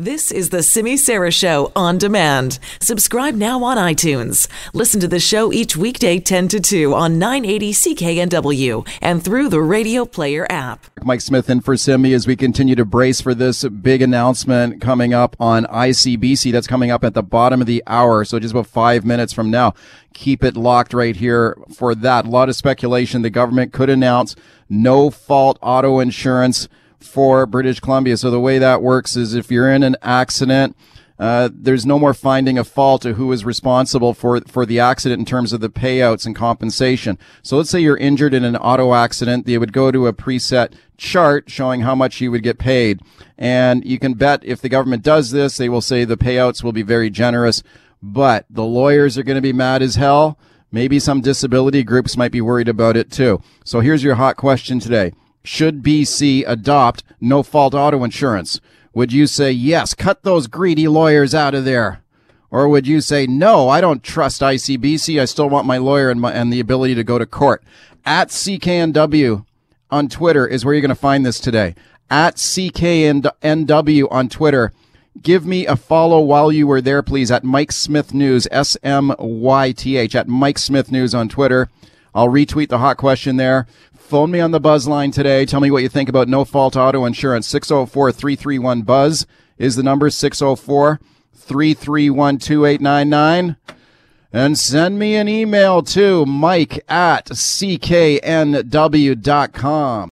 This is the Simi Sara Show on demand. Subscribe now on iTunes. Listen to the show each weekday 10 to 2 on 980 CKNW and through the Radio Player app. Mike Smyth in for Simi as we continue to brace for this big announcement coming up on ICBC. That's coming up at the bottom of the hour, so just about five minutes from now. Keep it locked right here for that. A lot of speculation. The government could announce no fault auto insurance for British Columbia. So the way that works is if you're in an accident, uh, there's no more finding a fault of who is responsible for for the accident in terms of the payouts and compensation. So let's say you're injured in an auto accident, they would go to a preset chart showing how much you would get paid, and you can bet if the government does this, they will say the payouts will be very generous, but the lawyers are going to be mad as hell. Maybe some disability groups might be worried about it too. So here's your hot question today. Should BC adopt no fault auto insurance? Would you say, yes, cut those greedy lawyers out of there? Or would you say, no, I don't trust ICBC. I still want my lawyer and, my, and the ability to go to court. At CKNW on Twitter is where you're going to find this today. At CKNW on Twitter. Give me a follow while you were there, please, at Mike Smyth News, S M Y T H, at Mike Smyth News on Twitter. I'll retweet the hot question there. Phone me on the Buzz line today. Tell me what you think about no fault auto insurance. 604 331 Buzz is the number 604 331 2899. And send me an email to mike at cknw.com.